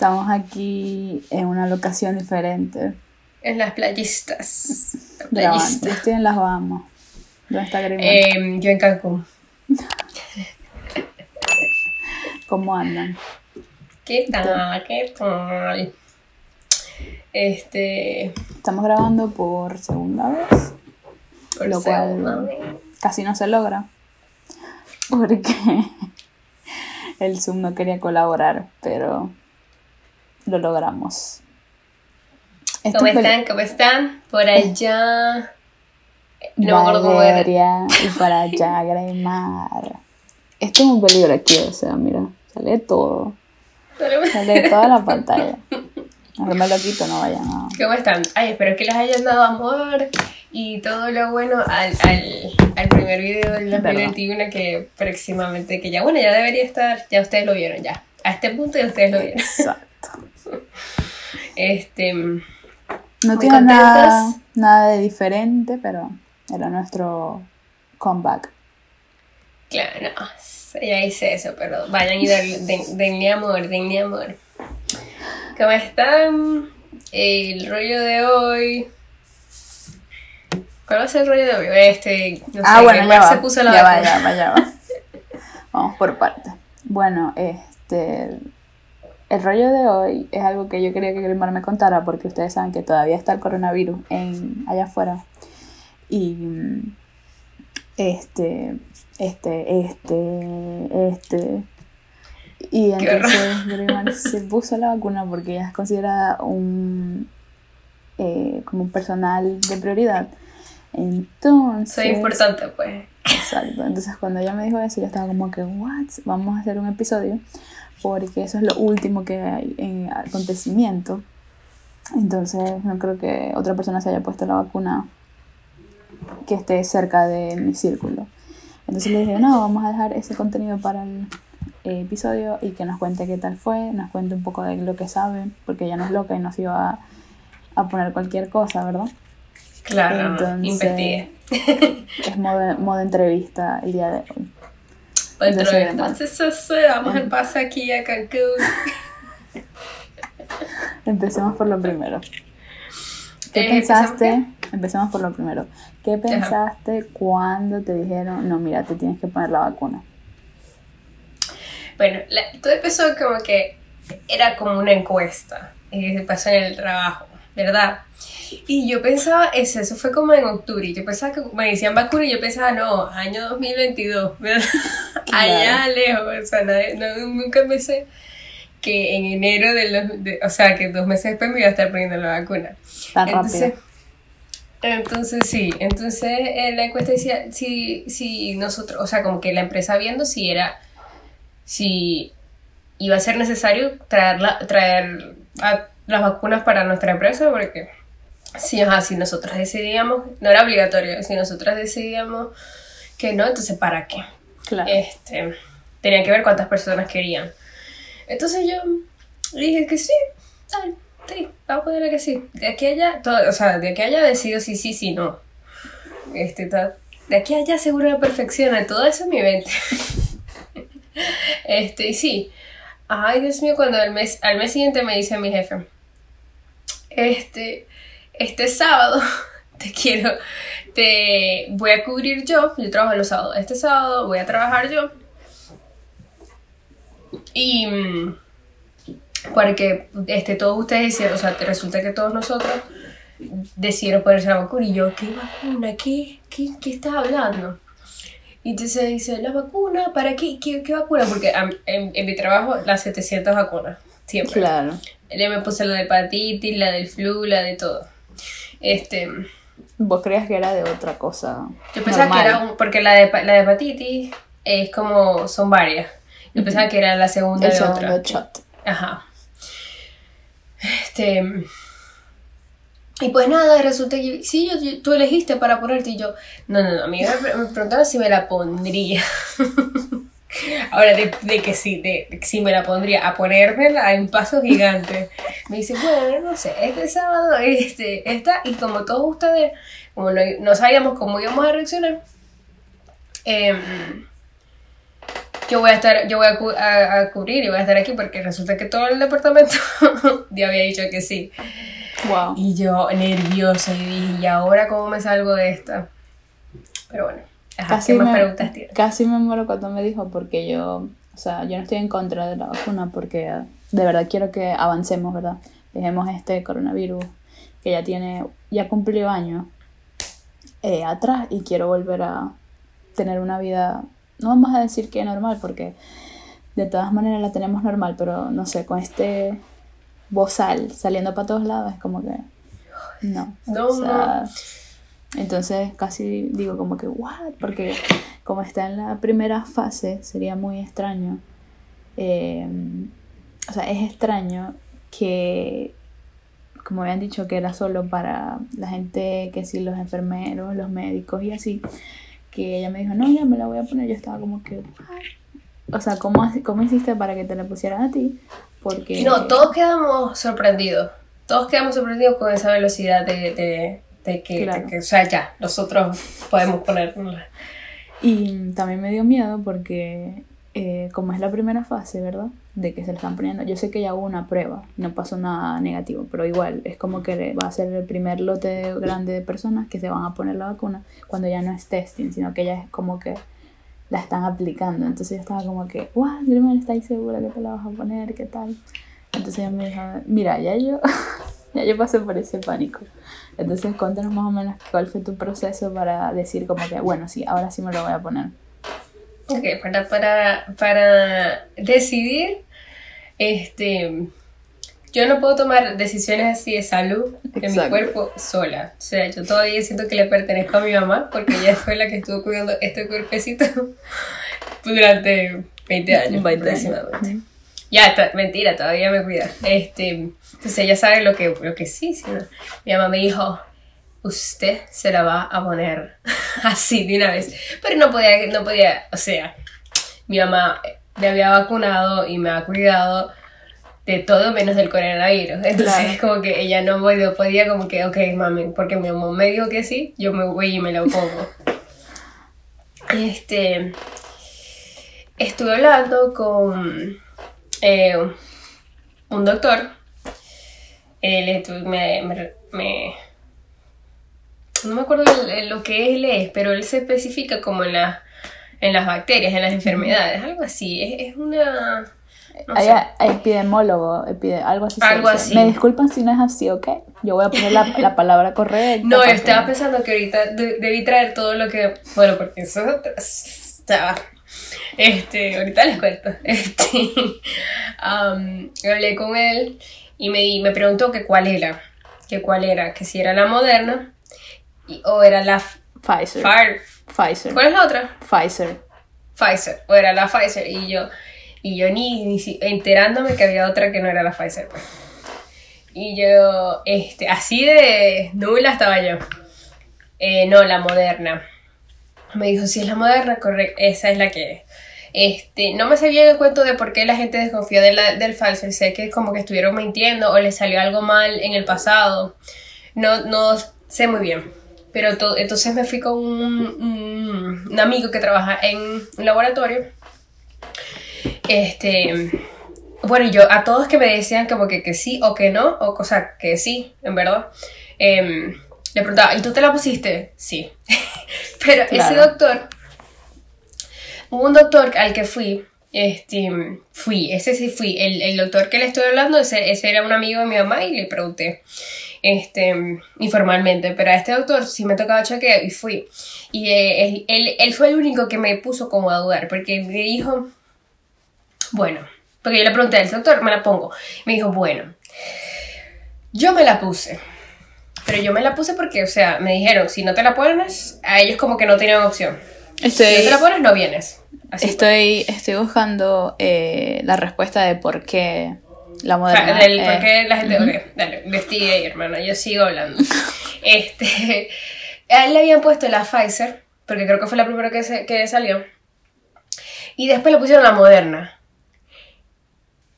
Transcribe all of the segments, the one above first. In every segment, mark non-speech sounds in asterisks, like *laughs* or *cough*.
Estamos aquí en una locación diferente. En las playistas. *laughs* La playista. Yo estoy en las Bahamas. ¿Dónde está? Em, yo en Cancún. *laughs* ¿Cómo andan? ¿Qué tal? ¿Qué tal? Este. Estamos grabando por segunda vez. Por Lo segunda cual- vez. Casi no se logra. Porque *laughs* el Zoom no quería colaborar, pero lo logramos. Esto ¿Cómo están? ¿Cómo están? Por allá. No me acuerdo cómo era. Valeria y para allá *laughs* Greymar. Esto es un peligro aquí, o sea, mira, sale todo. Sale toda la pantalla. Aunque me lo quito, no vayan a. ¿Cómo están? Ay, espero que les hayan dado amor y todo lo bueno al, al, al primer video del Verdad. 2021 que próximamente, que ya, bueno, ya debería estar, ya ustedes lo vieron ya. A este punto ya ustedes lo vieron. Exacto. *laughs* Este, No Muy tiene nada, nada de diferente, pero era nuestro comeback. claro, no, ya hice eso, pero vayan y den- denle amor, denle amor. ¿Cómo están? El rollo de hoy. ¿Cuál va a ser el rollo de hoy? Este, no ah, sé, bueno, ya va. se puso la ya va, ya va, ya va. Vamos por partes. Bueno, este. El rollo de hoy es algo que yo quería que Grimar me contara porque ustedes saben que todavía está el coronavirus en, allá afuera. Y. mm, Este. Este, este, este. Y entonces Grimar se puso la vacuna porque ella es considerada un. eh, como un personal de prioridad. Entonces. Soy importante, pues. Exacto. Entonces cuando ella me dijo eso, yo estaba como que, what? Vamos a hacer un episodio porque eso es lo último que hay en acontecimiento. Entonces no creo que otra persona se haya puesto la vacuna que esté cerca de mi círculo. Entonces le dije, no, vamos a dejar ese contenido para el eh, episodio y que nos cuente qué tal fue, nos cuente un poco de lo que sabe, porque ella no es loca y nos iba a, a poner cualquier cosa, ¿verdad? Claro, Entonces-. Es modo, modo entrevista el día de hoy. Dentro Entonces, de entonces damos el paso aquí a Cancún. *laughs* Empecemos por lo primero. ¿Qué Eh, pensaste? ¿empezamos Empecemos por lo primero. ¿Qué pensaste cuando te dijeron, no, mira, te tienes que poner la vacuna? Bueno, la- todo empezó como que era como una encuesta y se pasó en el trabajo, ¿verdad? Y yo pensaba, eso, eso fue como en octubre, y yo pensaba que me decían vacuna y yo pensaba, no, año 2022, ¿verdad? *laughs* Allá lejos, o sea, nadie- no- nunca pensé que en enero de los, de- o sea, que dos meses después me iba a estar poniendo la vacuna. Tan Entonces, rápido. entonces sí, entonces en la encuesta decía si, si nosotros, o sea, como que la empresa viendo si era, si iba a ser necesario traer, la- traer a- las vacunas para nuestra empresa, porque si, ajá, si nosotros decidíamos, no era obligatorio, si nosotros decidíamos que no, entonces ¿para qué? Claro. Este, tenían que ver cuántas personas querían. Entonces yo dije que sí, dale, sí, vamos a ponerle que sí. De aquí a allá, todo, o sea, de aquí a allá decido sí, sí, sí, no. Este, ta- de aquí a allá seguro la perfección, todo eso en mi mente. *laughs* este, y sí. Ay, Dios mío, cuando al mes, al mes siguiente me dice mi jefe, este, este sábado *laughs* te quiero, te voy a cubrir yo, yo trabajo los sábados, este sábado voy a trabajar yo. Y mm, porque este, todos ustedes decían, o sea, te resulta que todos nosotros decidieron ponerse la vacuna y yo, ¿qué vacuna? ¿Qué, qué, qué estás hablando? Y entonces dice, ¿la vacuna? ¿Para qué? ¿Qué, qué vacuna? Porque a- en, en mi trabajo las 700 vacunas, siempre. Claro. Yo me puse la de hepatitis, la del flu, la de todo. Este, Vos creías que era de otra cosa. yo pensaba normal. que era un, porque la de, la de hepatitis es como, son varias. Yo pensaba que era la segunda el de otra. shot. Ajá. Este. Y pues nada, resulta que sí, yo- yo- tú elegiste para ponerte y yo, no, no, no, a mí me preguntaron si me la pondría. *laughs* Ahora, de, de que sí, de, de que sí me la pondría, a ponérmela en paso gigante. Me dice, bueno, no sé, este sábado este, está, y como todos ustedes, como no, no sabíamos cómo íbamos a reaccionar, em, yo voy a estar, yo voy a, cu- a- a cubrir y voy a estar aquí porque resulta que todo el departamento *laughs* ya había dicho que sí. Wow. Y yo nerviosa, y dije, ¿y ahora cómo me salgo de esta? Pero bueno, ajá, Casi ¿qué más me, casi me muero cuando me dijo porque yo, o sea, yo no estoy en contra de la vacuna porque de verdad quiero que avancemos, ¿verdad? Dejemos este coronavirus que ya tiene, ya cumplió años eh, atrás y quiero volver a tener una vida, no vamos a decir que normal porque de todas maneras la tenemos normal, pero no sé, con este bozal saliendo para todos lados es como que no. No, o sea, entonces casi digo como que, ¿what? Porque como está en la primera fase, sería muy extraño. eh, o sea, es extraño que, como habían dicho, que era solo para la gente, que sí, los enfermeros, los médicos y así, que ella me dijo, no, ya me la voy a poner. Yo estaba como que, "What?". O sea, ¿cómo, ¿cómo hiciste para que te la pusieran a ti? Porque... No, todos quedamos sorprendidos. Todos quedamos sorprendidos con esa velocidad de, de que, Claro. de que, o sea, ya, nosotros podemos ponerla. Y también me dio miedo porque, eh, como es la primera fase, ¿verdad? De que se le están poniendo. Yo sé que ya hubo una prueba, no pasó nada negativo, pero igual es como que va a ser el primer lote grande de personas que se van a poner la vacuna cuando ya no es testing, sino que ya es como que la están aplicando. Entonces yo estaba como que, wow, Grimel, ¿estáis segura que te la vas a poner? ¿Qué tal? Entonces ella me dijo, mira, ya yo, *laughs* ya yo pasé por ese pánico. Entonces cuéntanos más o menos cuál fue tu proceso para decir como que, bueno, sí, ahora sí me lo voy a poner. Ok, para, para, para decidir, este, yo no puedo tomar decisiones así de salud de mi cuerpo sola. O sea, yo todavía siento que le pertenezco a mi mamá porque ella fue la que estuvo cuidando este cuerpecito *laughs* durante 20 años. 20 años. aproximadamente. Ya, está, mentira, todavía me cuida. Este, entonces ella sabe lo que, lo que sí, sí, ¿no? Mi mamá me dijo, usted se la va a poner *laughs* así de una vez. Pero no podía, no podía, o sea, mi mamá me había vacunado y me ha cuidado de todo menos del coronavirus. Entonces, Claro. como que ella no podía, podía como que, ok, mami, porque mi mamá me dijo que sí, yo me voy y me lo pongo. Este, estuve hablando con eh, un doctor. Él estu- me, me- me- no me acuerdo lo que él es, pero él se especifica como en, la- en las bacterias, en las enfermedades, algo así. Es, es una... no Hay epidemólogo, epide- algo así. Algo. Me disculpan si no es así, ¿ok? Yo voy a poner la, la palabra correcta. *laughs* No, yo estaba pensando que ahorita de- debí traer todo lo que. Bueno, porque eso estaba. Este, ahorita les cuento. *laughs* Este, hablé con él y me, me preguntó que cuál era. Que cuál era, que si era la moderna y- o era la Pfizer. Fire. Pfizer. ¿Cuál es la otra? Pfizer. Pfizer. O era la Pfizer. Y yo, y yo ni, ni si- enterándome que había otra que no era la Pfizer. pues. Y yo, este, así de nula estaba yo. Eh, no, la moderna. Me dijo, si es la moderna, correcto, esa es la que es. Este, no me sabía el cuento de por qué la gente desconfía de la, del Pfizer. Sé que como que estuvieron mintiendo o les salió algo mal en el pasado. No, no sé muy bien. Pero to- entonces me fui con un, un- un amigo que trabaja en un laboratorio. Este, bueno, yo a todos que me decían como que, que sí o que no, o cosa que sí, en verdad, em, le preguntaba, ¿y tú te la pusiste? Sí. *laughs* Pero ese Claro. doctor, hubo un doctor al que fui, este, fui, ese sí fui, el, el doctor que le estoy hablando, ese, ese era un amigo de mi mamá y le pregunté, este, informalmente, pero a este doctor sí me tocaba chequeo y fui. Y eh, él, él- fue el único que me puso como a dudar, porque me dijo, bueno, porque yo le pregunté al doctor, me la pongo. Me dijo, bueno, yo me la puse. Pero yo me la puse porque, o sea, me dijeron, si no te la pones, a ellos como que no tenían opción. Si no te la pones, no vienes. Así estoy, estoy buscando eh, la respuesta de por qué la O sea, moderna. del eh, por qué la gente. ujú. ok, dale, investigue ahí, hermana. Yo sigo hablando. *laughs* este. *laughs* A él le habían puesto la Pfizer, porque creo que fue la primera que, se- que salió. Y después le pusieron la moderna.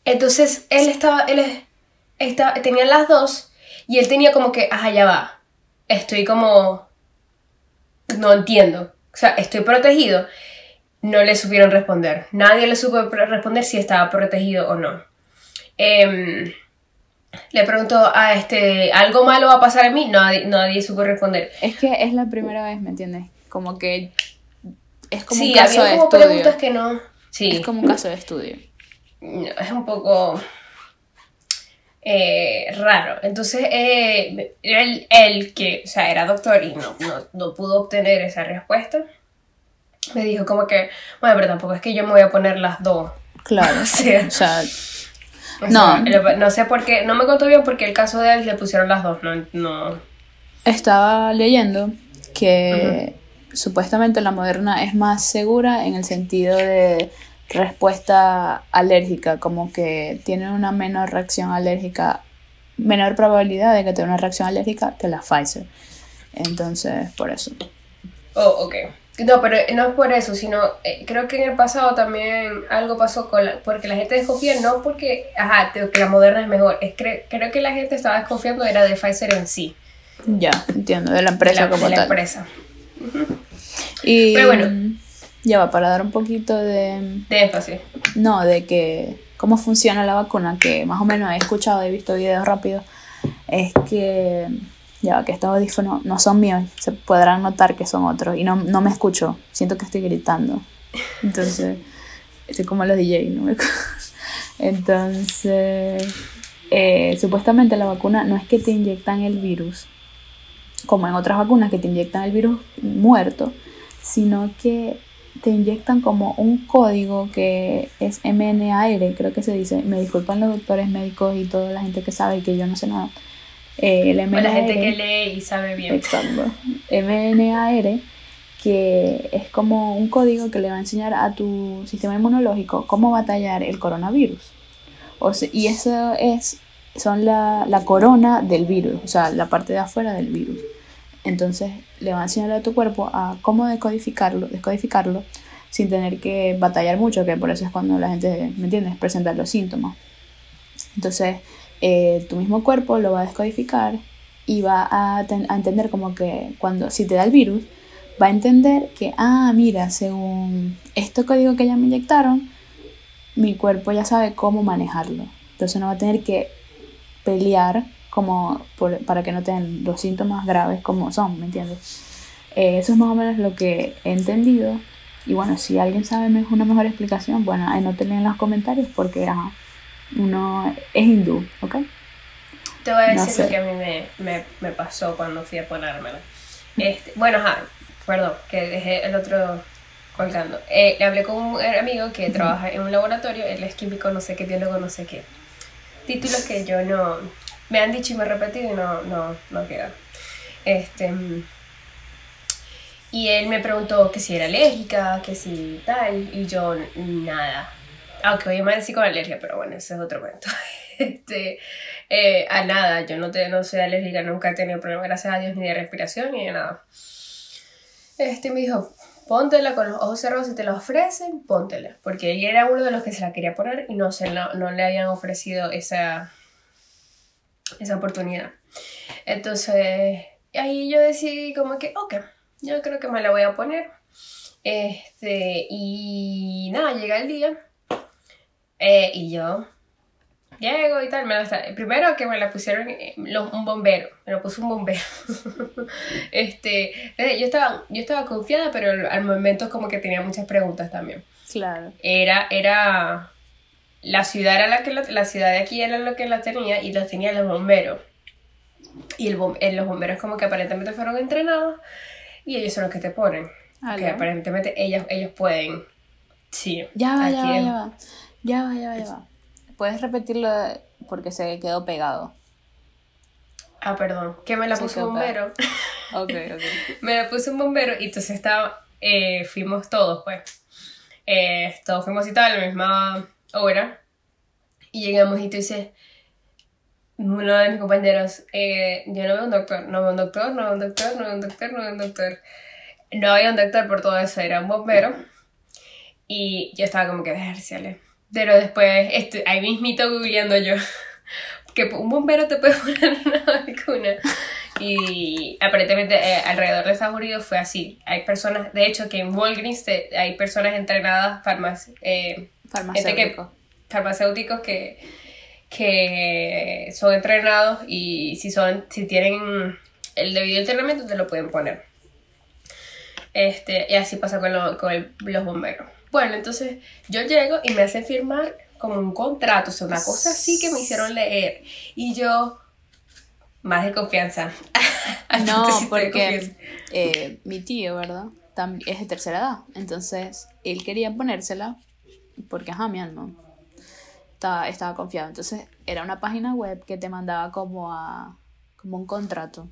Entonces él estaba. Él es- estaba, tenía las dos. Y él tenía como que, ajá, ya va. Estoy como. No entiendo. O sea, estoy protegido. No le supieron responder. Nadie le supo responder si estaba protegido o no. Em, le preguntó a este, ¿algo malo va a pasar a mí? Nadie, nadie supo responder. Es que es la primera vez, ¿me entiendes? Como que es como Sí, un caso había de como estudio. preguntas que no. Sí, Es como un caso de estudio. no, es un poco eh, raro. Entonces, eh, él, él, que, o sea, era doctor y no, no, no pudo obtener esa respuesta, me dijo como que, bueno, pero tampoco es que yo me voy a poner las dos. Claro. *laughs* O sea, O sea, o No. sea, no sé por qué, no me contó bien porque el caso de él le pusieron las dos, no, no. estaba leyendo que supuestamente la moderna es más segura en el sentido de respuesta alérgica, como que tiene una menor reacción alérgica, menor probabilidad de que tenga una reacción alérgica que la Pfizer. Entonces, por eso. Oh, ok. No, pero no es por eso, sino eh, creo que en el pasado también algo pasó con la, porque la gente desconfía, no porque, ajá, que la moderna es mejor, es cre- creo que la gente estaba desconfiando era de Pfizer en sí, Ya, entiendo, de la de empresa la, como de la tal. empresa. Y Pero bueno. ya va, para dar un poquito de, De énfasis. no, de que cómo funciona la vacuna, que más o menos he escuchado, he visto videos rápidos, es que ya que estos audífonos no son míos, se podrán notar que son otros y no, no me escucho, siento que estoy gritando. Entonces, estoy como los DJ, no *laughs* Entonces, eh, supuestamente la vacuna no es que te inyectan el virus, como en otras vacunas que te inyectan el virus muerto, sino que te inyectan como un código que es MNAR, creo que se dice. Me disculpan los doctores médicos y toda la gente que sabe que yo no sé nada. Eh, el MNAR, la gente que lee y sabe bien. Exacto. MNAR, que es como un código que le va a enseñar a tu sistema inmunológico cómo batallar el coronavirus. O sea, y eso es, son la, la corona del virus, o sea, la parte de afuera del virus. Entonces le va a enseñar a tu cuerpo a cómo decodificarlo, descodificarlo sin tener que batallar mucho, que por eso es cuando la gente, ¿me entiendes?, presenta los síntomas. Entonces, eh, tu mismo cuerpo lo va a descodificar y va a, ten- a entender como que cuando, si te da el virus, va a entender que, ah, mira, según este código que ya me inyectaron, mi cuerpo ya sabe cómo manejarlo. Entonces no va a tener que pelear como para que no tengan los síntomas graves como son, ¿me entiendes? Eh, eso es más o menos lo que he entendido. Y bueno, si alguien sabe una mejor explicación, bueno, anótenla en los comentarios porque ajá, uno es hindú, ¿ok? Te voy a No decir sé. lo que a mí me, me, me pasó cuando fui a ponérmela. Este, bueno, ajá, perdón, que dejé el otro colgando. Eh, le hablé con un amigo que trabaja en un laboratorio, él es químico, no sé qué, biólogo, no sé qué. Títulos que yo no... Me han dicho y me he repetido y no, no, no quedan. Este... Y él me preguntó que si era alérgica, que si tal, y yo nada. Aunque hoy decir con alergia, pero bueno, ese es otro cuento. *laughs* Este, eh, a nada, yo no, te, no soy alérgica, nunca he tenido problemas, gracias a Dios, ni de respiración ni de nada. Este me dijo, póntela con los ojos cerrados, si te la ofrecen, póntela. Porque él era uno de los que se la quería poner y no, se la- no le habían ofrecido esa, esa oportunidad. Entonces, ahí yo decidí como que, ok, yo creo que me la voy a poner. Este, y nada, llega el día. Eh, y yo llego y tal. Me la primero que me la pusieron eh, un bombero. Me lo puso un bombero. *laughs* este, eh, yo estaba, yo estaba confiada, pero al- momento como que tenía muchas preguntas también Claro. era, era, la ciudad era la que la, la ciudad de aquí era lo que la tenía y la tenía los bomberos. Y el bom- los bomberos como que aparentemente fueron entrenados y ellos son los que te ponen. Que aparentemente ellos, ellos pueden. Sí. Ya va, ya va. Ya va, ya va, ya va. Puedes repetirlo porque se quedó pegado. Ah, perdón. Que me la Se puso un bombero. *laughs* Ok, ok. *laughs* me la puso un bombero y entonces estaba, eh, fuimos todos, pues. Eh, todos fuimos y tal, a la misma hora. Y llegamos y tú dices, uno de mis compañeros, eh, yo no veo un doctor, no veo un doctor, no veo un doctor, no veo un doctor, no veo un doctor. No había un doctor por todo eso, era un bombero. Y yo estaba como que, verciale. Pero después, estoy, ahí mismito googleando yo, *laughs* que un bombero te puede poner una *laughs* vacuna. Y aparentemente eh, alrededor de Estados Unidos fue así. Hay personas, de hecho, que en Walgreens te- hay personas entrenadas, farmac eh, gente que- Farmacéutico. farmacéuticos que, que son entrenados y si, son, si tienen el debido entrenamiento te lo pueden poner. Este, y así pasa con, lo- con el- los bomberos. Bueno, entonces yo llego y me hacen firmar como un contrato, o sea, una cosa así que me hicieron leer. Y yo, más de confianza. *laughs* No, porque eh, mi tío, ¿verdad? Tam- es de tercera edad. Entonces, él quería ponérsela porque, ajá, mi alma estaba, estaba confiado. Entonces, era una página web que te mandaba como a como un contrato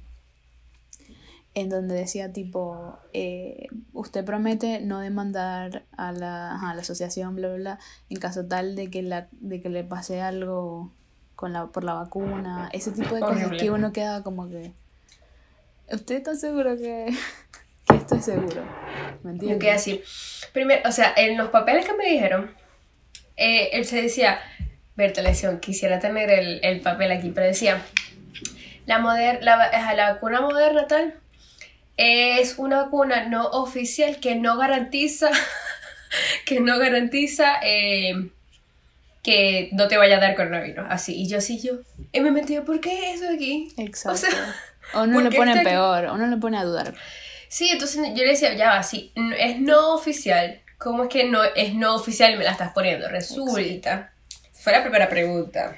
en donde decía tipo, eh, usted promete no demandar a la, a la asociación, bla, bla, bla, en caso tal de que, la, de que le pase algo con la, por la vacuna, ese tipo de cosas que uno queda como que, ¿usted está seguro que, *laughs* que esto es seguro? ¿Me Yo entiendes? quedé así. Primero, o sea, en los papeles que me dijeron, eh, él se decía, Berta, le decía, quisiera tener el, el papel aquí, pero decía, la, moder la, la vacuna moderna tal es una vacuna no oficial que no garantiza, *laughs* que no garantiza eh, que no te vaya a dar coronavirus. Así, y yo sí, yo, y me metí, ¿por qué eso de aquí? Exacto. O sea, O uno *laughs* ¿por le pone peor, uno le pone a dudar. Sí, entonces yo le decía, ya va, sí, es no oficial. ¿Cómo es que no es no oficial y me la estás poniendo? Resulta. Fue la primera pregunta.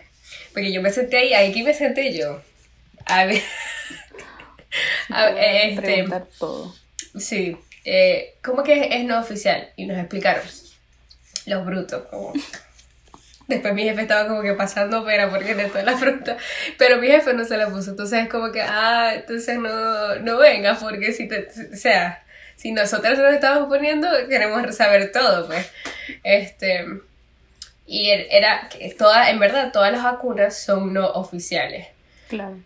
Porque yo me senté ahí, aquí me senté yo. A ver. *laughs* A este, preguntar todo. sí. eh, ¿Cómo que es no oficial? Y nos explicaron. Los brutos. Como... Después mi jefe estaba como que pasando pena porque le toda la fruta. Pero mi jefe no se la puso. Entonces es como que, ah, entonces no, no vengas porque si te, o sea, si nosotros nos estamos poniendo, queremos saber todo, pues. Este, y er- era toda, en verdad, todas las vacunas son no oficiales. Claro.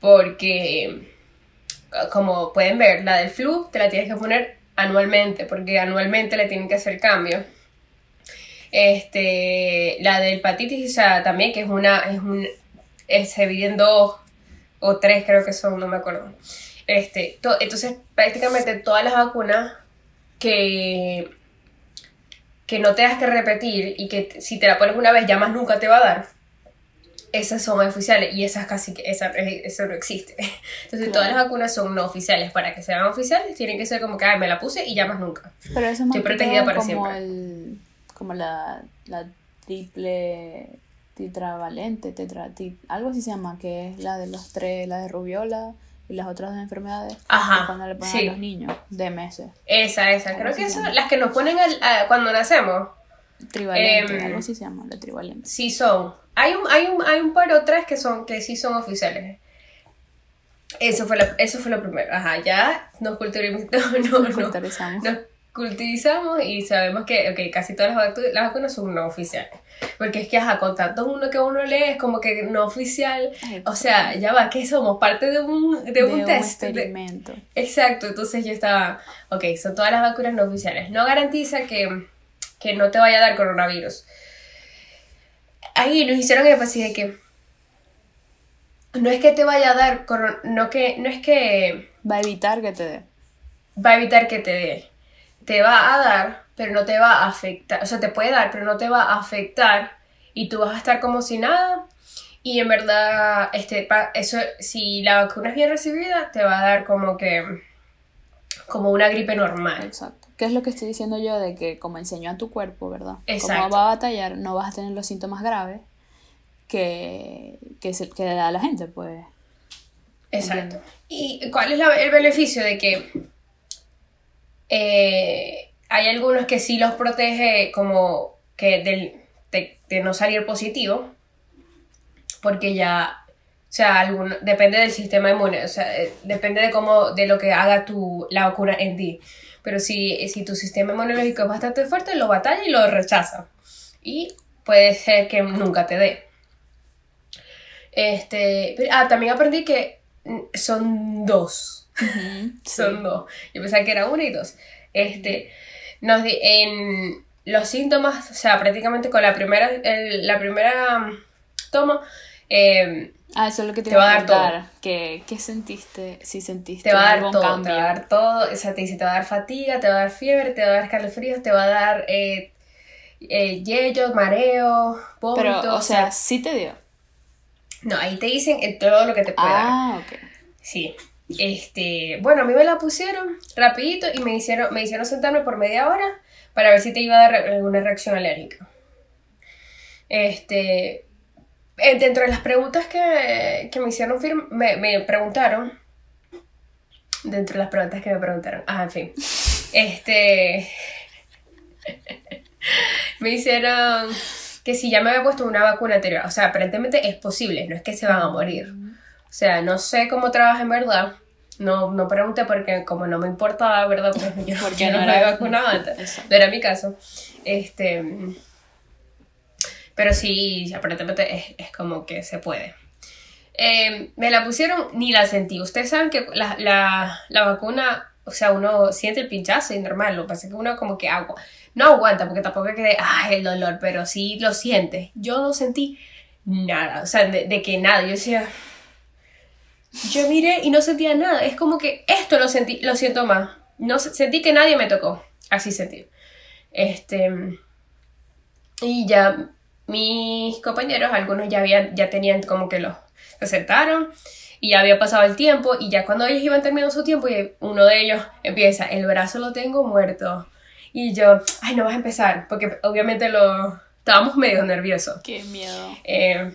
Porque, como pueden ver, la del flu te la tienes que poner anualmente, porque anualmente le tienen que hacer cambios. Este, la del hepatitis, o sea, también que es una, es un, es, se divide en dos o tres creo que son, no me acuerdo. Este, to- entonces prácticamente todas las vacunas que, que no tengas que repetir y que si te la pones una vez ya más nunca te va a dar, esas son oficiales y esas casi que esa, eso no existe. *laughs* Entonces Claro. todas las vacunas son no oficiales. Para que sean oficiales tienen que ser como que, ay, me la puse y ya más nunca. Pero eso es más Estoy protegida para como siempre. el como la, la triple tetravalente, tetra, ti- algo así se llama, que es la de los tres, la de rubiola y las otras dos enfermedades Ajá, cuando le ponen sí. a los niños de meses. Esa, esa. Creo ¿Cómo que eso, las que nos ponen al- a- cuando nacemos, Trivalente, Em, algo así se llama, la trivalente. sí son. Hay un, hay un, hay un par o tres que son, que sí son oficiales. Eso fue, la- eso fue lo primero. Ajá, ya nos culturizamos. *laughs* No, no, no. Culturizamos. Nos y sabemos que ok, casi todas las, vacu- las vacunas son no oficiales. Porque es que, ajá, con tanto uno que uno lee es como que no oficial. O sea, ya va, que somos parte de un, de un test. de- experimento. Exacto, entonces yo estaba, ok, son todas las vacunas no oficiales. No garantiza que, que no te vaya a dar coronavirus. Ahí nos hicieron énfasis de que no es que te vaya a dar, no, que, no es que Va a evitar que te dé. va a evitar que te dé. Te va a dar, pero no te va a afectar. O sea, te puede dar, pero no te va a afectar. Y tú vas a estar como si nada. Y en verdad, este, eso, si la vacuna es bien recibida, te va a dar como que, como una gripe normal. Exacto. ¿Qué es lo que estoy diciendo yo de que como enseñó a tu cuerpo, ¿verdad? Exacto. Como va a batallar, no vas a tener los síntomas graves que, que, se, que da la gente, pues. Exacto. ¿Y cuál es la- el beneficio de que eh, hay algunos que sí los protege como que del, de, de no salir positivo? Porque ya, o sea, algún, depende del sistema inmune, o sea, eh, depende de cómo, de lo que haga tu, la vacuna en ti. Pero si, si tu sistema inmunológico es bastante fuerte, lo batalla y lo rechaza. Y puede ser que nunca te dé. Este, pero- ah, también aprendí que mm, son dos. *laughs* Son dos. Yo pensaba que era una y dos. Este, nos di- en los síntomas, o sea, prácticamente con la primera, el- la primera mm, toma, Eh, Ah, eso es lo que te, va a dar todo. ¿Qué, ¿Qué sentiste? Si sentiste te va a dar algún todo, cambio. te va a dar todo, o sea, te dice, te va a dar fatiga, te va a dar fiebre, te va a dar escalofríos, te va a dar eh, eh, yello, mareo, vómito, Pero, o sea, sí te dio. no, ahí te dicen todo lo que te puede dar. Ah, ok. Sí. Este, bueno, a mí me la pusieron rapidito y me hicieron, me hicieron sentarme por media hora para ver si te iba a dar alguna reacción alérgica. Este, eh, dentro de las preguntas que, que me hicieron, me, me preguntaron, dentro de las preguntas que me preguntaron, ah, en fin, este, *laughs* me hicieron que si ya me había puesto una vacuna anterior, o sea, aparentemente es posible, no es que se van a morir. O sea, no sé cómo trabaja en verdad. No, no pregunté porque como no me importaba, ¿verdad? Porque yo, *laughs* Porque yo no no me había vacunado antes. No era mi caso. Este, pero sí, aparentemente es, es como que se puede. Eh, me la pusieron, ni la sentí. Ustedes saben que la, la, la vacuna, o sea, uno siente el pinchazo y normal. Lo que pasa es que uno como que agua. No aguanta porque tampoco es ah, el dolor, pero sí lo siente. Yo no sentí nada, o sea, de, que nada. Yo decía, yo miré y no sentía nada. Es como que esto lo sentí, lo siento más. No se- sentí que nadie me tocó. Así sentí. Este. Y ya mis compañeros, algunos ya habían, ya tenían como que los se sentaron y ya había pasado el tiempo y ya cuando ellos iban terminando su tiempo y uno de ellos empieza, el brazo lo tengo muerto. Y yo, ay, no vas a empezar, porque obviamente lo estábamos medio nerviosos. Qué miedo. Eh,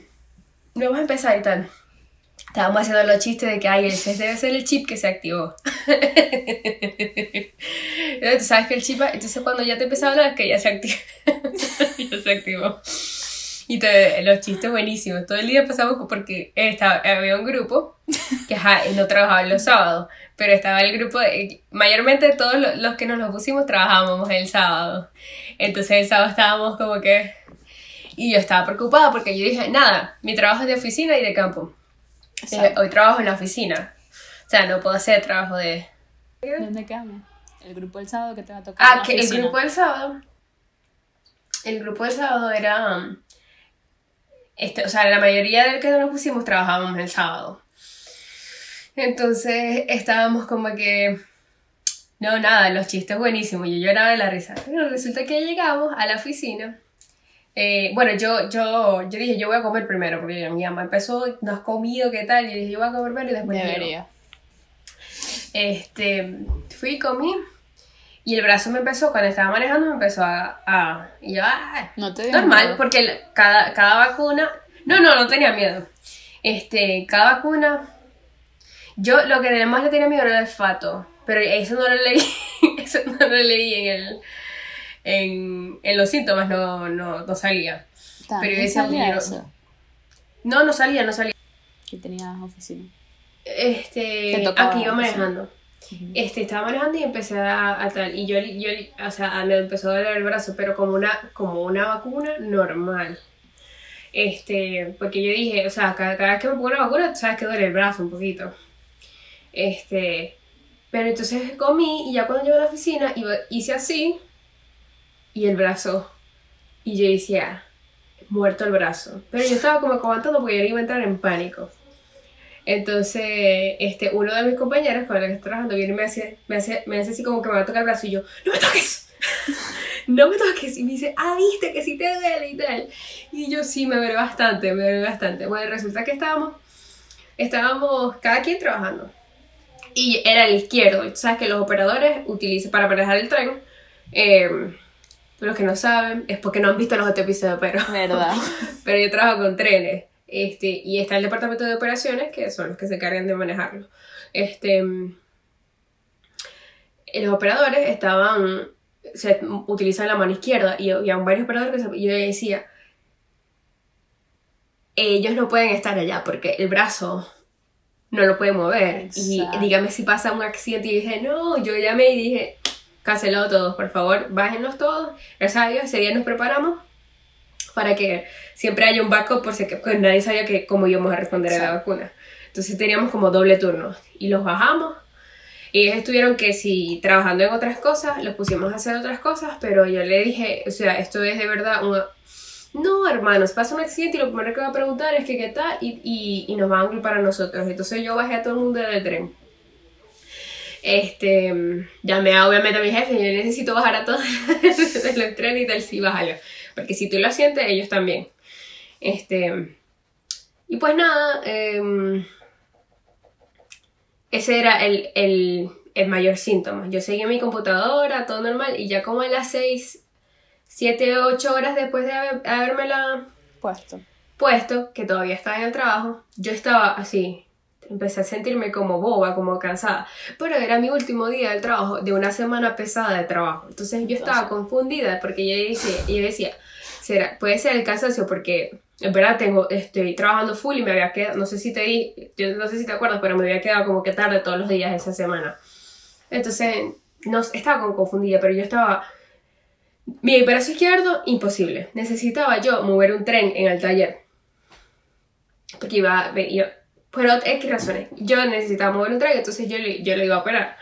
no vamos a empezar y tal. Estábamos haciendo los chistes de que, ay, ese debe ser el chip que se activó. *laughs* Entonces, tú sabes que el chip, entonces cuando ya te empezó a hablar es que ya se activó. *laughs* ya se activó. Y te- los chistes buenísimos. Todo el día pasamos porque estaba, había un grupo que ajá, no trabajaba los sábados, pero estaba el grupo, de- mayormente todos lo- los que nos lo pusimos trabajábamos el sábado. Entonces el sábado estábamos como que... Y yo estaba preocupada porque yo dije, nada, mi trabajo es de oficina y de campo. Dije, Exacto. hoy trabajo en la oficina. O sea, no puedo hacer trabajo de... ¿Dónde quedamos? El grupo del sábado que te va a tocar. en Ah, la que el oficina. grupo del sábado. El grupo del sábado era. um, Este, o sea, la mayoría del que nos pusimos trabajábamos el sábado. Entonces estábamos como que. No, nada, los chistes buenísimos. Yo lloraba de la risa. Pero resulta que llegamos a la oficina. Eh, bueno, yo, yo, yo dije, yo voy a comer primero, porque mi mamá empezó, no has comido, ¿qué tal? Y yo dije, yo voy a comer primero y después llego. Debería. Este, fui, comí. Y el brazo me empezó, cuando estaba manejando, me empezó a. a y yo, ah, No te normal, miedo? porque el- cada, cada vacuna. No, no, no tenía miedo. Este, cada vacuna. Yo lo que más le tenía miedo era el olfato. Pero eso no lo leí. *laughs* eso no lo leí en el. En, en los síntomas, no, no, no salía. Pero ese salía libro- eso, No, no salía, no salía. que tenías oficina. Este, Te tocaba, aquí iba sí. Este, estaba manejando y empecé a, a tal, y yo, yo, o sea, me empezó a doler el brazo, pero como una, como una vacuna normal. Este, porque yo dije, o sea, cada, vez que me pongo una vacuna, sabes que duele el brazo un poquito. Este, pero entonces comí y ya cuando llegué a la oficina iba- hice así y el brazo, y yo decía, muerto el brazo. Pero yo estaba como aguantando porque yo iba a entrar en pánico. Entonces, este, uno de mis compañeros con el que estoy trabajando viene y me hace, me hace, me hace así como que me va a tocar el brazo y yo, ¡no me toques! *laughs* no me toques. Y me dice, ah, viste que sí te duele y tal. Y yo, sí, me duele bastante, me duele bastante. Bueno, resulta que estábamos, estábamos cada quien trabajando. Y era el izquierdo. Y tú sabes que los operadores utilizan para manejar el tren. Eh, los que no saben, es porque no han visto los otros episodios, pero ¿Verdad? *laughs* pero yo trabajo con trenes. Este, y está el departamento de operaciones, que son los que se encargan de manejarlo. Este, los operadores estaban, se utilizan la mano izquierda y había varios operadores que se- yo decía, ellos no pueden estar allá porque el brazo no lo pueden mover. Y dígame si pasa un accidente y dije, no, yo llamé y dije, cancelado todos, por favor, bájenlos todos. Gracias a Dios, ese día nos preparamos para que siempre haya un backup por si que pues nadie sabía que cómo íbamos a responder a la vacuna. Entonces teníamos como doble turno y los bajamos. Y ellos estuvieron que si trabajando en otras cosas, los pusimos a hacer otras cosas, pero yo le dije, o sea, esto es de verdad una, no, hermanos, pasa un accidente y lo primero que va a preguntar es que qué tal y, y, y nos van a culpar a nosotros. Entonces yo bajé a todo el mundo del tren. Este, llamé a, obviamente a mi jefe y yo necesito bajar a todos *laughs* del tren y tal, sí, bájalo. Porque si tú lo sientes, ellos también. Este, y pues nada, em, ese era el, el, el, mayor síntoma. Yo seguí en mi computadora, todo normal, y ya como a las 6, 7, 8 horas después de haber, la puesto. puesto, que todavía estaba en el trabajo, yo estaba así, empecé a sentirme como boba, como cansada. Pero era mi último día del trabajo, de una semana pesada de trabajo. Entonces yo estaba confundida porque yo decía, yo decía será, puede ser el cansancio porque en verdad tengo, estoy trabajando full y me había quedado, no sé si te di, yo no sé si te acuerdas, pero me había quedado como que tarde todos los días esa semana. Entonces, no, estaba como confundida, pero yo estaba, mi brazo izquierdo, imposible. Necesitaba yo mover un tren en el taller. Porque iba, yo, por X razones, yo necesitaba mover un tren, entonces yo, yo lo iba a operar.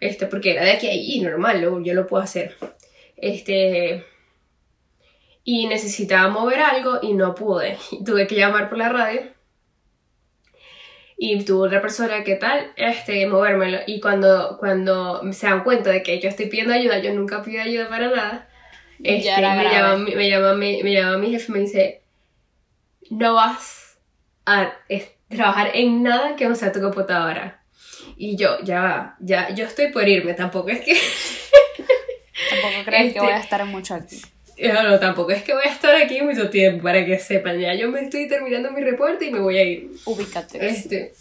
Este, porque era de aquí a allí, normal, yo lo puedo hacer. Este, y necesitaba mover algo y no pude. *laughs* tuve que llamar por la radio y tuvo otra persona que tal, este, movérmelo. Y cuando, cuando se dan cuenta de que yo estoy pidiendo ayuda, yo nunca pido ayuda para nada, este, me, llama, me, llama, me, me, llama mi jefe y me dice, no vas a trabajar en nada que no sea tu computadora. Y yo, ya va, ya, yo estoy por irme, tampoco es que... *laughs* tampoco crees que voy a este, estar mucho aquí. No, no, tampoco es que voy a estar aquí mucho tiempo para que sepan. Ya yo me estoy terminando mi reporte y me voy a ir. Ubícate. Este,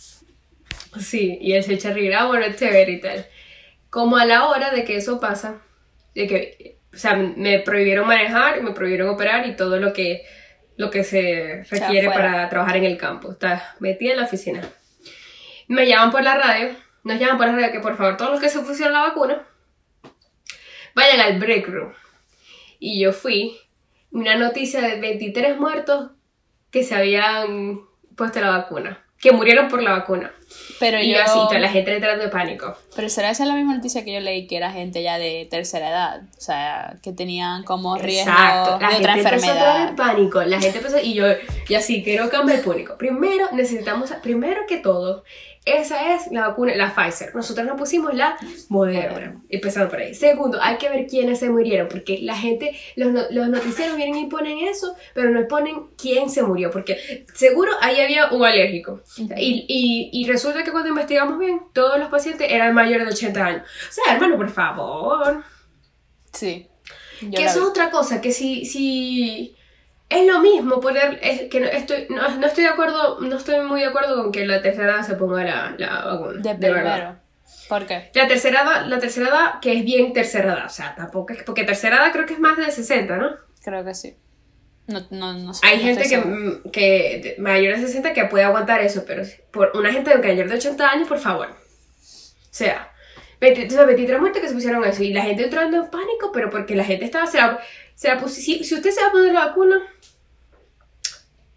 sí, y el se echa ah, bueno, chévere y tal. Como a la hora de que eso pasa, de que, o sea, me prohibieron manejar, me prohibieron operar y todo lo que, lo que se requiere para trabajar en el campo. Está metida en la oficina. Me llaman por la radio, nos llaman por la radio que por favor todos los que se pusieron la vacuna vayan al break room y yo fui, una noticia de 23 muertos que se habían puesto la vacuna, que murieron por la vacuna. Pero y yo... así, toda la gente entrando de pánico. Pero será esa la misma noticia que yo leí, que era gente ya de tercera edad, o sea, que tenían como riesgo de otra enfermedad. en pánico, la gente empezó, y yo, y así, quiero cambiar el pánico. Primero, necesitamos, primero que todo, esa es la vacuna, la Pfizer. Nosotros nos pusimos la Moderna, empezando por ahí. Segundo, hay que ver quiénes se murieron, porque la gente, los, los noticieros vienen y ponen eso, pero no ponen quién se murió, porque seguro ahí había un alérgico. y, y, y, resulta que cuando investigamos bien, todos los pacientes eran mayores de 80 años. O sea, hermano, por favor. Sí. Que eso es otra cosa, que si, si es lo mismo poner, es que no estoy, no, estoy de acuerdo, no estoy muy de acuerdo con que la tercera edad se ponga la, la vacuna. De, de verdad. ¿Por qué? La tercera edad, la tercera edad que es bien tercera edad, o sea, tampoco es, porque tercera edad creo que es más de 60, ¿no? Creo que sí. No, no, no sé, Hay gente que, mm, que mayor de 60 que puede aguantar eso, pero por una gente mayor de 80 años, por favor. O sea, 23 muertes que se pusieron eso y la gente entrando en pánico, pero porque la gente estaba, se la, si, si usted se va a poner la vacuna,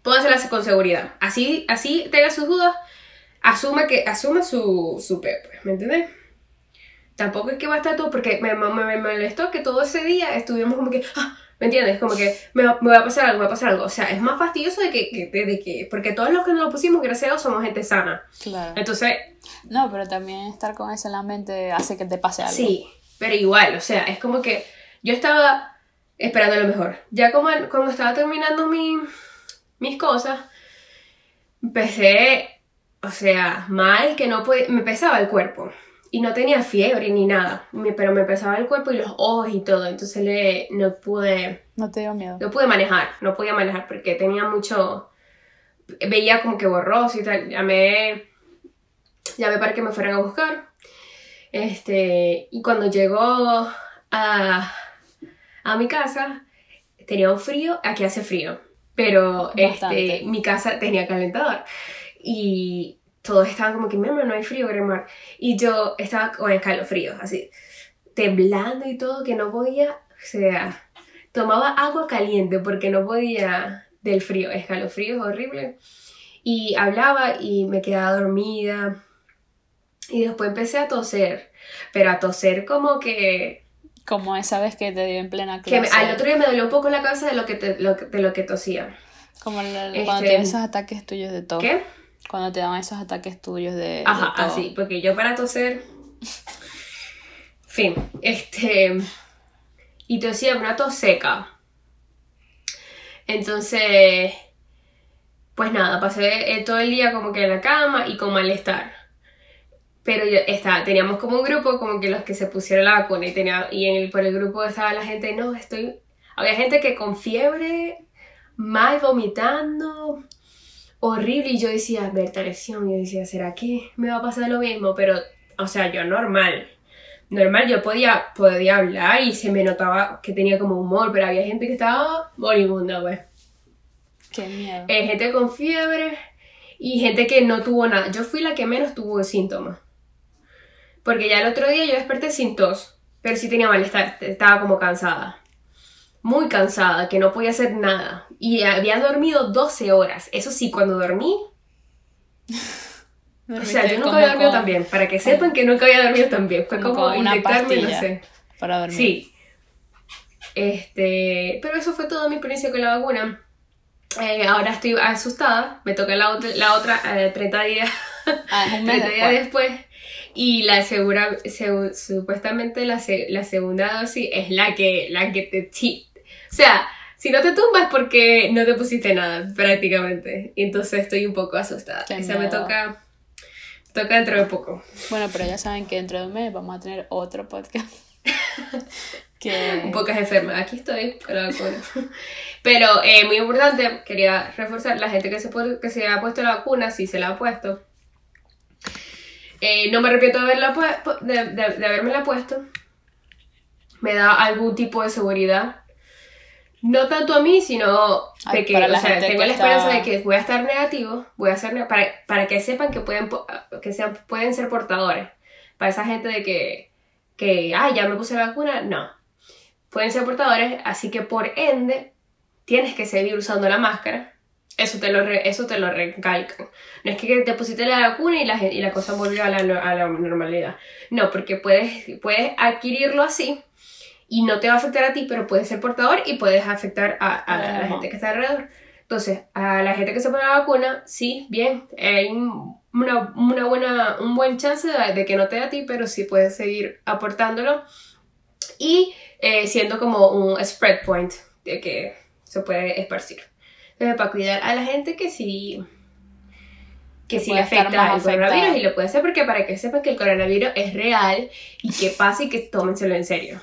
póngasela con seguridad. Así, así tenga sus dudas, asuma que, asuma su, su pepe, ¿me entiendes? Tampoco es que va a estar todo, porque me, me, me molestó que todo ese día estuvimos como que, ah, ¿me entiendes? Como que me, me, va a pasar algo, me va a pasar algo. O sea, es más fastidioso de que, de, que porque todos los que nos lo pusimos, gracias a Dios, somos gente sana. Claro. Entonces... No, pero también estar con eso en la mente hace que te pase algo. Sí, pero igual, o sea, es como que yo estaba esperando lo mejor. Ya como cuando estaba terminando mi, mis cosas, empecé, o sea, mal, que no podía, me pesaba el cuerpo. Y no tenía fiebre ni nada, pero me pesaba el cuerpo y los ojos y todo. Entonces le, no pude... No te dio miedo. No pude manejar, no podía manejar porque tenía mucho... Veía como que borroso y tal. Llamé, llamé para que me fueran a buscar. Este, y cuando llegó a, a mi casa, tenía un frío, aquí hace frío pero este, mi casa tenía calentador y todos estaban como que, mi no hay frío, Gremar. Y yo estaba con escalofrío, así, temblando y todo, que no podía, o sea, tomaba agua caliente porque no podía del frío, escalofrío horrible. Y hablaba y me quedaba dormida. Y después empecé a toser, pero a toser como que Como esa vez que te dio en plena Que clase. me- al otro día me dolió un poco la cabeza de lo que, te- lo que- de lo que tosía. Como el- Este- cuando tienes esos ataques tuyos de tos. ¿Qué? Cuando te dan esos ataques tuyos de, de Ajá, tos. así, porque yo para toser. Fin, este. Y tosía una tos seca. Entonces. Pues nada, pasé eh, todo el día como que en la cama y con malestar. Pero yo estaba, teníamos como un grupo, como que los que se pusieron la vacuna y, tenía, y en el, por el grupo estaba la gente, no, estoy. Había gente que con fiebre, mal vomitando, horrible. Y yo decía, Berta, lesión. Yo decía, ¿será que me va a pasar lo mismo? Pero, o sea, yo normal. Normal, yo podía, podía hablar y se me notaba que tenía como humor, pero había gente que estaba moribunda, pues. Qué miedo. Eh, gente con fiebre y gente que no tuvo nada. Yo fui la que menos tuvo síntomas. Porque ya el otro día yo desperté sin tos, pero sí tenía malestar, estaba como cansada. Muy cansada, que no podía hacer nada. Y había dormido 12 horas. Eso sí, cuando dormí, *laughs* o sea, yo nunca había dormido con- tan bien. Para que sepan que nunca había dormido tan bien. Fue como como, una inyectarme, no sé. Para dormir. Sí. Este, pero eso fue toda mi experiencia con la vacuna. Eh, ahora estoy asustada. Me toca la otra, la otra eh, 30 días, *laughs* Ah, un mes 30 días después. después. Y la segura, segu- supuestamente la, se- la segunda dosis es la que, la que te... ti- O sea, si no te tumbas porque no te pusiste nada, prácticamente. Entonces estoy un poco asustada. Qué Esa me miedo. toca, toca dentro de poco. Bueno, pero ya saben que dentro de un mes vamos a tener otro podcast. *laughs* que un poco enferma. Aquí estoy con la *laughs* vacuna. Pero eh, muy importante, quería reforzar, la gente que se, que se ha puesto la vacuna, si se la ha puesto, eh, no me arrepiento de, haberla de, puesto. Me da algún tipo de seguridad. No tanto a mí, sino Ay, de que, o sea, tengo que la esperanza está- de que voy a estar negativo, voy a ser ne- para, para que sepan que pueden, que sean, pueden ser portadores. Para esa gente de que, que, ay, ya me puse la vacuna, no. Pueden ser portadores, así que por ende tienes que seguir usando la máscara. Eso te lo, re- eso te lo recalcan. No es que te pusiste la vacuna y la, y la cosa volvió a la, a la normalidad. No, porque puedes, puedes adquirirlo así y no te va a afectar a ti, pero puedes ser portador y puedes afectar a, a la, a la Ajá. gente que está alrededor. Entonces, a la gente que se pone la vacuna, sí, bien, hay un- una, una buena, un buen chance de, de que no te dé a ti, pero sí puedes seguir aportándolo y eh, siendo como un spread point de que se puede esparcir. Entonces, para cuidar a la gente que sí que Que sí le afecta el coronavirus y lo puede hacer porque para que sepan que el coronavirus es real y que pasa y que tómenselo en serio.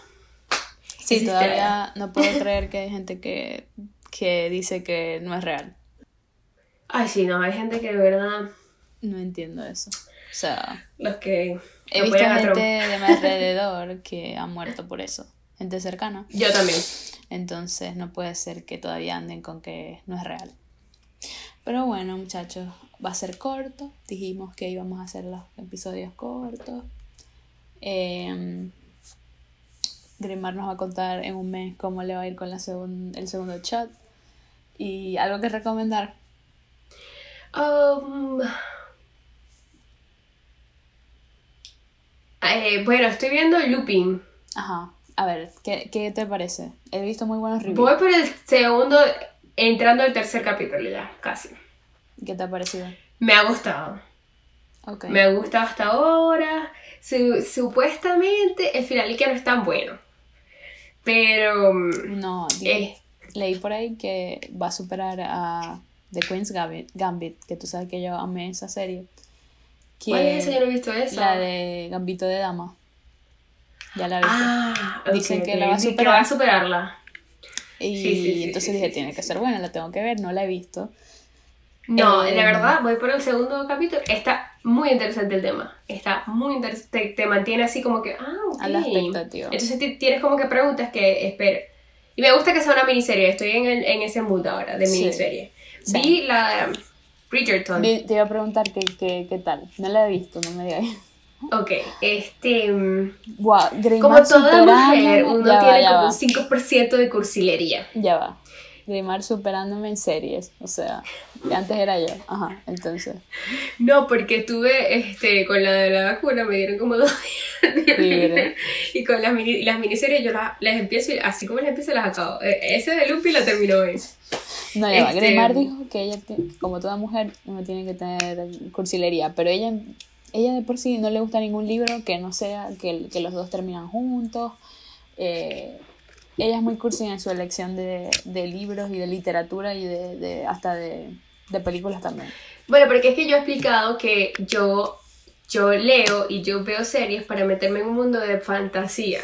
sí, existe. todavía no puedo creer que hay gente que, que dice que no es real. Ay, sí, no, hay gente que de verdad, No entiendo eso. O sea, los que he visto gente de mi alrededor que ha muerto por eso. Gente cercana. Yo también. Entonces no puede ser que todavía anden con que no es real. Pero bueno, muchachos, va a ser corto. Dijimos que íbamos a hacer los episodios cortos. Eh, Grimar nos va a contar en un mes cómo le va a ir con la segun- el segundo chat. Y algo que recomendar. Um, eh, bueno, estoy viendo Looping. Ajá. A ver, ¿qué, qué te parece? He visto muy buenos reviews. Voy por el segundo, entrando al tercer capítulo ya, casi. ¿Qué te ha parecido? Me ha gustado. Me ha gustado hasta ahora. Su- supuestamente el final que no es tan bueno. Pero... mm, No, Eh. leí por ahí que va a superar a The Queen's Gambit, Gambit, que tú sabes que yo amé esa serie. Que ¿Cuál es esa? Yo no he visto esa. La de Gambito de Dama. Ya la vi. Ah, Dicen que ok. la va a Sí, que superar. va a superarla. y sí, sí, entonces sí, dije, tiene que ser buena, la tengo que ver, no la he visto. No, Eh, la verdad, voy por el segundo capítulo. Está muy interesante el tema. Está muy interesante. Te, te mantiene así como que, ah, ok. A la expectativa. Entonces ti- tienes como que preguntas que espero. Y me gusta que sea una miniserie. Estoy en, el- en ese mood ahora de miniserie. Sí. Vi la um, Bridgerton. Vi- Te iba a preguntar qué, qué, qué tal. No la he visto, no me digas. Ok, este. mm, Wow, Como toda mujer, uno tiene como un 5% de cursilería. Ya va. Grimar superándome en series, o sea, antes era yo, ajá, entonces. No, porque tuve, este, con la de la vacuna me dieron como *laughs* dos días y con las, mini, las miniseries yo las, las empiezo y así como las empiezo las acabo. E, ese de Lupi la terminó hoy. No, ya este... Grimar dijo que ella, como toda mujer, no tiene que tener cursilería, pero ella, ella de por sí no le gusta ningún libro que no sea que, que los dos terminan juntos. Eh, ella es muy cursi en su elección de, de libros y de literatura y de, hasta de, de, películas también. Bueno, porque es que yo he explicado que yo, yo leo y yo veo series para meterme en un mundo de fantasía.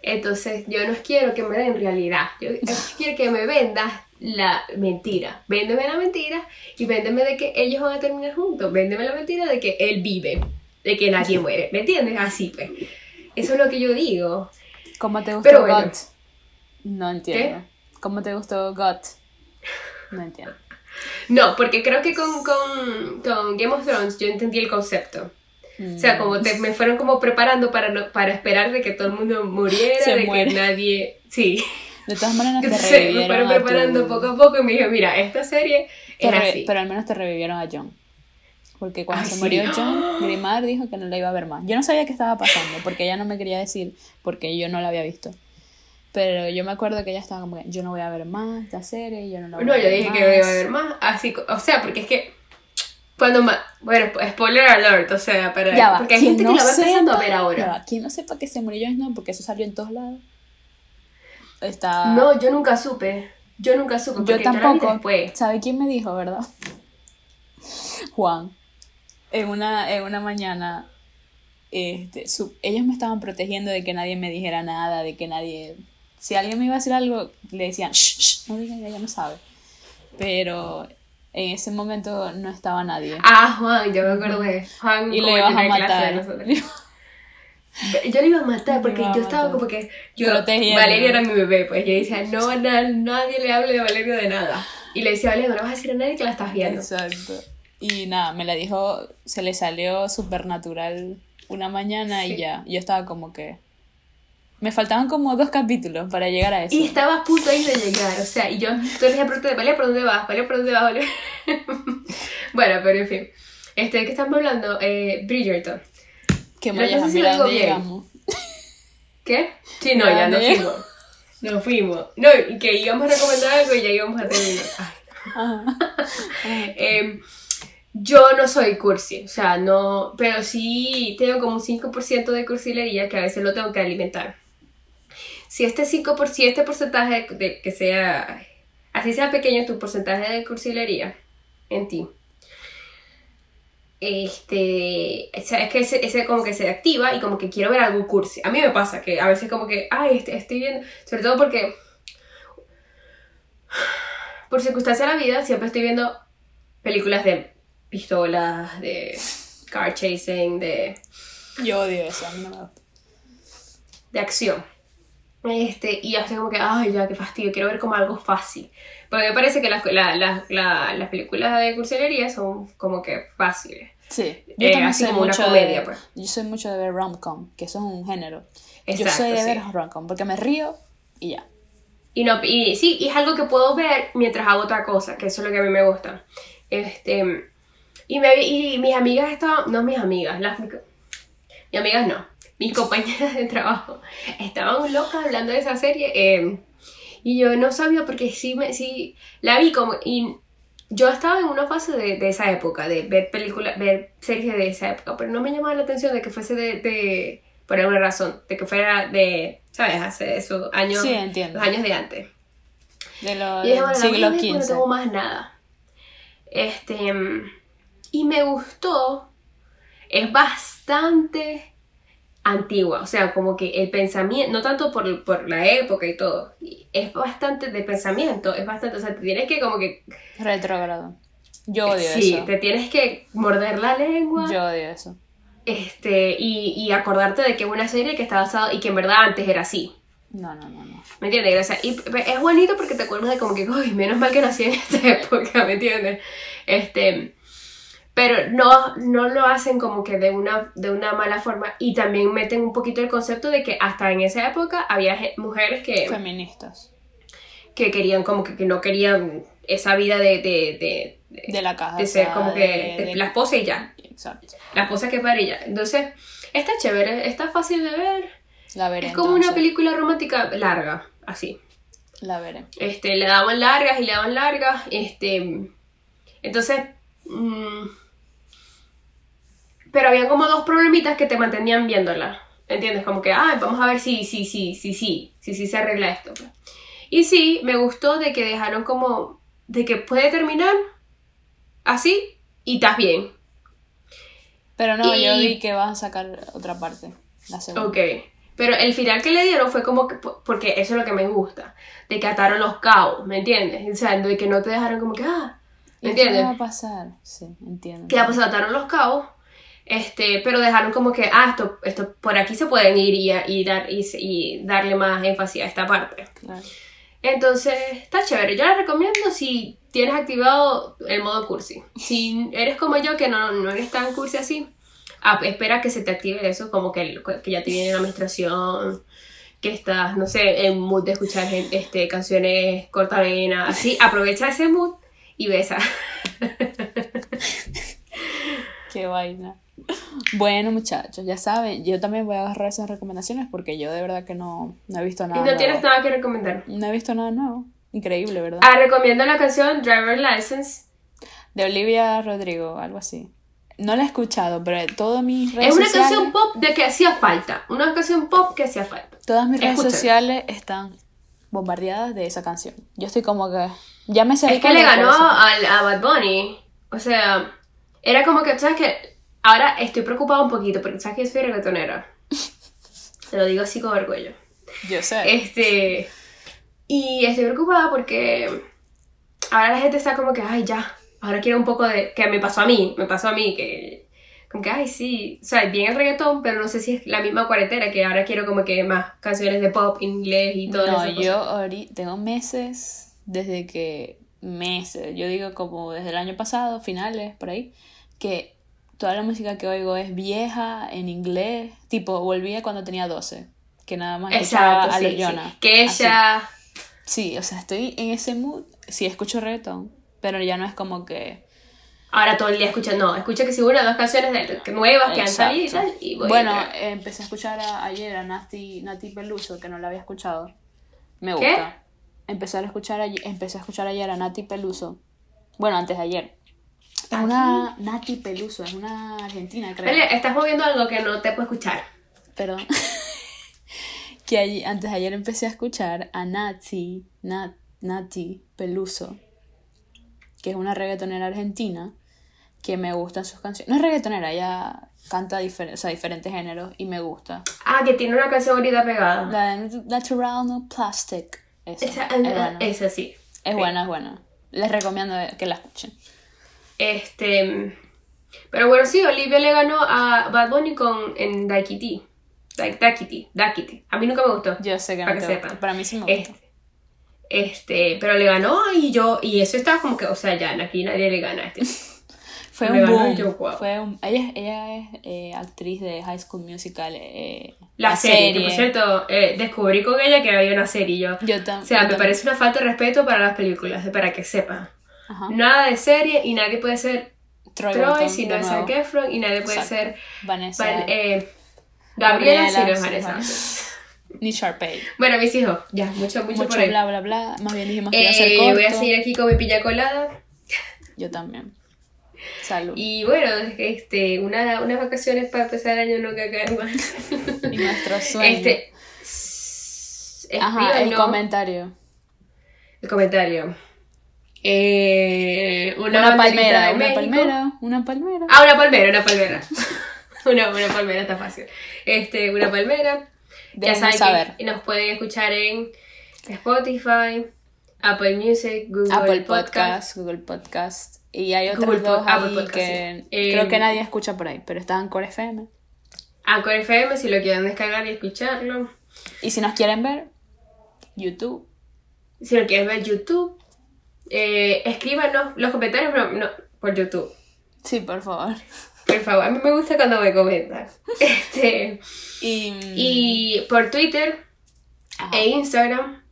Entonces, yo no quiero que me den realidad. Yo quiero que me vendas la mentira. Véndeme la mentira y véndeme de que ellos van a terminar juntos. Véndeme la mentira de que él vive, de que nadie muere. ¿Me entiendes? Así, pues. Eso es lo que yo digo. ¿Cómo te gustó God? No entiendo. ¿Cómo te gustó God? No entiendo. No, porque creo que con, con, con Game of Thrones yo entendí el concepto. O sea, como te, me fueron como preparando para, no, para esperar de que todo el mundo muriera, de que nadie... Sí. De todas maneras *laughs* te revivieron Me fueron preparando poco a poco y me dijo, mira, esta serie era así. Pero al menos te revivieron a John. Porque cuando se murió John, *gasps* Grimard dijo que no la iba a ver más. Yo no sabía qué estaba pasando, porque ella no me quería decir, porque yo no la había visto. Pero yo me acuerdo que ella estaba como que yo no voy a ver más esta serie, yo no la voy no, a ver yo dije que no iba a ver más. Así, o sea, porque es que cuando más, bueno, spoiler alert, o sea, para ya va, porque hay gente no que la va empezando a ver ahora. Va, quien no sepa que se murió Jon Snow porque eso salió en todos lados. Está No, yo nunca supe. Yo nunca supe yo tampoco. Yo después. ¿Sabe quién me dijo, verdad? Juan en una, en una mañana, este, su, ellos me estaban protegiendo de que nadie me dijera nada, de que nadie... Si alguien me iba a decir algo, le decían, shh, shh, no digan, ella no sabe. Pero en ese momento no estaba nadie. Ah, Juan, yo me acordé. Juan, y le ibas a matar. *laughs* Yo le iba a matar porque yo estaba como que yo Valeria era mi bebé, pues yo decía, no, na, nadie le hable de Valeria de nada. Y le decía, Valeria, no le vas a decir a nadie que la estás viendo. Exacto. Y nada, me la dijo, se le salió súper natural una mañana y ya. Yo estaba como que. Me faltaban como dos capítulos para llegar a eso. Y estaba a punto ahí de llegar, o sea, y yo, tú le dije, Vale, ¿por dónde vas? Vale, ¿por dónde vas? *laughs* Bueno, pero en fin. Este, ¿de qué estamos hablando? Eh, Bridgerton. Que me no sé dónde llegamos. *laughs* ¿Qué? Sí, no, ya no fuimos. No fuimos. No, y que íbamos a recomendar algo y ya íbamos a terminar. *laughs* Ay. eh, *laughs* yo no soy cursi, o sea, no, pero sí tengo como un 5% de cursilería que a veces lo tengo que alimentar. Si este 5%, este porcentaje de que sea, así sea pequeño tu porcentaje de cursilería en ti, este, es que ese, como que se activa y como que quiero ver algo cursi. A mí me pasa que a veces como que, ay, este, estoy viendo, sobre todo porque por circunstancia de la vida siempre estoy viendo películas de pistolas, de car chasing, de... Yo odio eso, no. De acción. Este, y hasta como que, ay, ya, qué fastidio, quiero ver como algo fácil. Porque me parece que las, la, la, la, las películas de cursilería son como que fáciles. Sí, yo eh, así como una comedia, de, pues. Yo soy mucho de ver rom-com, que eso es un género. Exacto, yo soy de ver rom-com, porque me río y ya. Y, no, y sí, y es algo que puedo ver mientras hago otra cosa, que eso es lo que a mí me gusta. Este, y, me, y mis amigas estaban, no mis amigas, las, mis amigas no, mis compañeras de trabajo estaban locas hablando de esa serie eh, y yo no sabía porque sí, me, sí la vi como y yo estaba en una fase de, de esa época, de ver películas, ver series de esa época, pero no me llamaba la atención de que fuese de, de por alguna razón, de que fuera de, ¿sabes? Hace esos años, sí, entiendo. los años de antes. De los y dije, bueno, siglo no, XV. no tengo más nada. Este, y me gustó, es bastante antigua, o sea, como que el pensamiento, no tanto por, por la época y todo, es bastante de pensamiento, es bastante, o sea, te tienes que como que... Retrógrado. Yo odio sí, eso. te tienes que morder la lengua. Yo odio eso. Este, y, y acordarte de que es una serie que está basada y que en verdad antes era así. No, no, no, no. ¿Me entiendes? O sea, y es bonito porque te acuerdas de como que, uy, menos mal que nací en esta *laughs* época, ¿me entiendes? Este, pero no, no lo hacen como que de una, de una mala forma y también meten un poquito el concepto de que hasta en esa época había mujeres que... Feministas. que querían como que, que no querían esa vida de, de, de, De la casa. de ser como que la esposa y ya. Exacto. La esposa que para ella. Entonces, está chévere, está fácil de ver. La veré. Es como una película romántica larga, así. La veré. Este, le daban largas y le daban largas. Este, entonces, mm, pero había como dos problemitas que te mantenían viéndola. ¿Entiendes? Como que, ah, vamos a ver si, si, si, si, si, si, si se arregla esto. pues. Y sí, me gustó de que dejaron como, de que puede terminar así y estás bien. Pero no, yo vi que vas a sacar otra parte. La segunda. Ok. Pero el final que le dieron fue como que, porque eso es lo que me gusta, de que ataron los cabos, ¿me entiendes? O sea, de que no te dejaron como que, ah, ¿Y ¿me qué entiendes? va a pasar? Sí, entiendo. que ya pues ataron los cabos, este, pero dejaron como que, ah, esto, esto por aquí se pueden ir y, y, dar, y, y darle más énfasis a esta parte. Claro. Entonces, está chévere. Yo la recomiendo si tienes activado el modo cursi. Si eres como yo, que no, no eres tan cursi así, ah, espera que se te active eso, como que, que ya te viene la menstruación, que estás, no sé, en mood de escuchar este, canciones cortavenas, así, aprovecha ese mood y besa. *laughs* Qué vaina. Bueno, muchachos, ya saben, yo también voy a agarrar esas recomendaciones porque yo de verdad que no, no he visto Y nada. no nuevo. tienes nada que recomendar. No he visto nada nuevo. Increíble, ¿verdad? Ah, recomiendo la canción Driver License. De Olivia Rodrigo, algo así. No la he escuchado, pero todas mis redes Es una sociales, canción pop de que hacía falta. Una canción pop que hacía falta. todas mis redes sociales están bombardeadas de esa canción. Yo estoy como que ya me sé Es que le ganó al, a Bad Bunny. O sea, era como que, ¿sabes qué? Ahora estoy preocupada un poquito porque, ¿sabes que yo soy reggaetonera? *laughs* Te lo digo así con orgullo. Yo sé. Este. Y estoy preocupada porque ahora la gente está como que, ay, ya. Ahora quiero un poco de. Que me pasó a mí, me pasó a mí, que. Como que, ay, sí. O sea, bien el reggaetón, pero no sé si es la misma cuarentena, que ahora quiero como que más canciones de pop, inglés y todo No, eso. yo ahorita tengo meses desde que meses, yo digo como desde el año pasado, finales por ahí, que toda la música que oigo es vieja en inglés, tipo volvía cuando tenía 12, que nada más escuchaba Exacto, a sí, sí. Jon. Que Así. ella. Sí, o sea, estoy en ese mood, sí escucho reggaeton, pero ya no es como que Ahora todo el día escucha, no, escucha que si una o dos canciones de, que nuevas que han salido y tal. Y voy Bueno, a- empecé a escuchar a- ayer a Nati, Nati Peluso, que no la había escuchado. Me ¿Qué? gusta. Empecé a escuchar ayer, empecé a escuchar ayer a Nati Peluso. Bueno, antes de ayer. Es ¿A una Nati Peluso, es una argentina, creo. Vale, estás moviendo algo que no te puedo escuchar. Perdón. *laughs* que allí- antes de ayer empecé a escuchar a Nati, Nat- Nati Peluso, que es una reggaetonera argentina, que me gustan sus canciones. No es reggaetonera, ella canta difer- o sea, diferentes géneros y me gusta. Ah, que tiene una canción ahorita pegada. La de Natural No Plastic. Esa, Esa, es, buena. es así. es buena, es buena. Les recomiendo que la escuchen. Este. Pero bueno, sí, Olivia le ganó a Bad Bunny con en Daikiti. Daik- Daikiti, Daikiti. A mí nunca me gustó. Yo sé que no Para que te gusta. sepan. Para mí sí me. Este, este, pero le ganó y yo, y eso estaba como que, o sea, ya aquí nadie le gana a este. *laughs* Fue un boom. yo. Fue un- ella, ella es eh, actriz de High School Musical. eh, La, serie, que por cierto, eh, descubrí con ella que había una serie y yo. Yo tam- O sea, yo me parece una falta de respeto para las películas, para que sepan. Ajá. Nada de serie y nadie puede ser Troy, si no es. Zac Efron y nadie puede Exacto. ser Vanessa. Van- eh, Gabriela, si no es Vanessa. Vanessa. Ni Sharpay. Bueno, mis hijos, ya, mucho, mucho, Mucho por ahí. bla, bla, bla. Más bien dijimos que iba a ser Eh, corto. voy a seguir aquí con mi pilla colada. Yo también. Salud. Y bueno, este, una, unas vacaciones para empezar el año no cagar mal. Y nuestro *laughs* sueño. Este. Ajá, el comentario. el comentario. Eh, una, palmera, de una México. palmera, una palmera. Ah, una palmera, una palmera. *laughs* una, una palmera está fácil. Este, una palmera. ya saben saber. que nos pueden escuchar en Spotify, Apple Music, Google Apple Podcast. Podcast, Google Podcast. Y hay otros Google dos ahí Podcast, que sí. Eh, creo que nadie escucha por ahí, pero está en Core FM. Anchor FM si lo quieren descargar y escucharlo. Y si nos quieren ver, YouTube. Si lo quieren ver YouTube, eh, escríbanos los comentarios no, no, por YouTube. Sí, por favor. Por favor, a mí me gusta cuando me comentan. *laughs* Este, Y, y por Twitter Ajá. e Instagram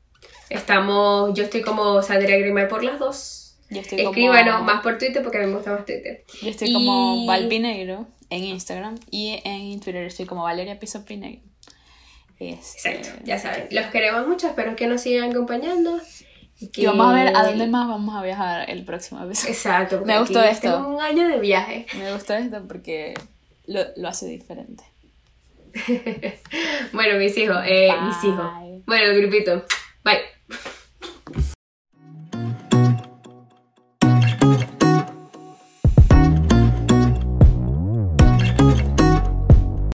Estamos, yo estoy como Sandra Grimay por las dos. Yo estoy como, Escríbanos más por Twitter porque a mí me gusta más Twitter. yo estoy como Y- Valpinegro en Instagram y en Twitter estoy como Valeria Piso Pinegro. Este, Exacto, ya saben. Los queremos mucho, espero que nos sigan acompañando. Y, que- Y vamos a ver a dónde más vamos a viajar el próximo episodio. Exacto. porque Me gustó esto. tengo un año de viaje. Me gustó esto porque lo, lo hace diferente. *laughs* Bueno, mis hijos, eh, mis hijos. Bueno, el grupito. Bye.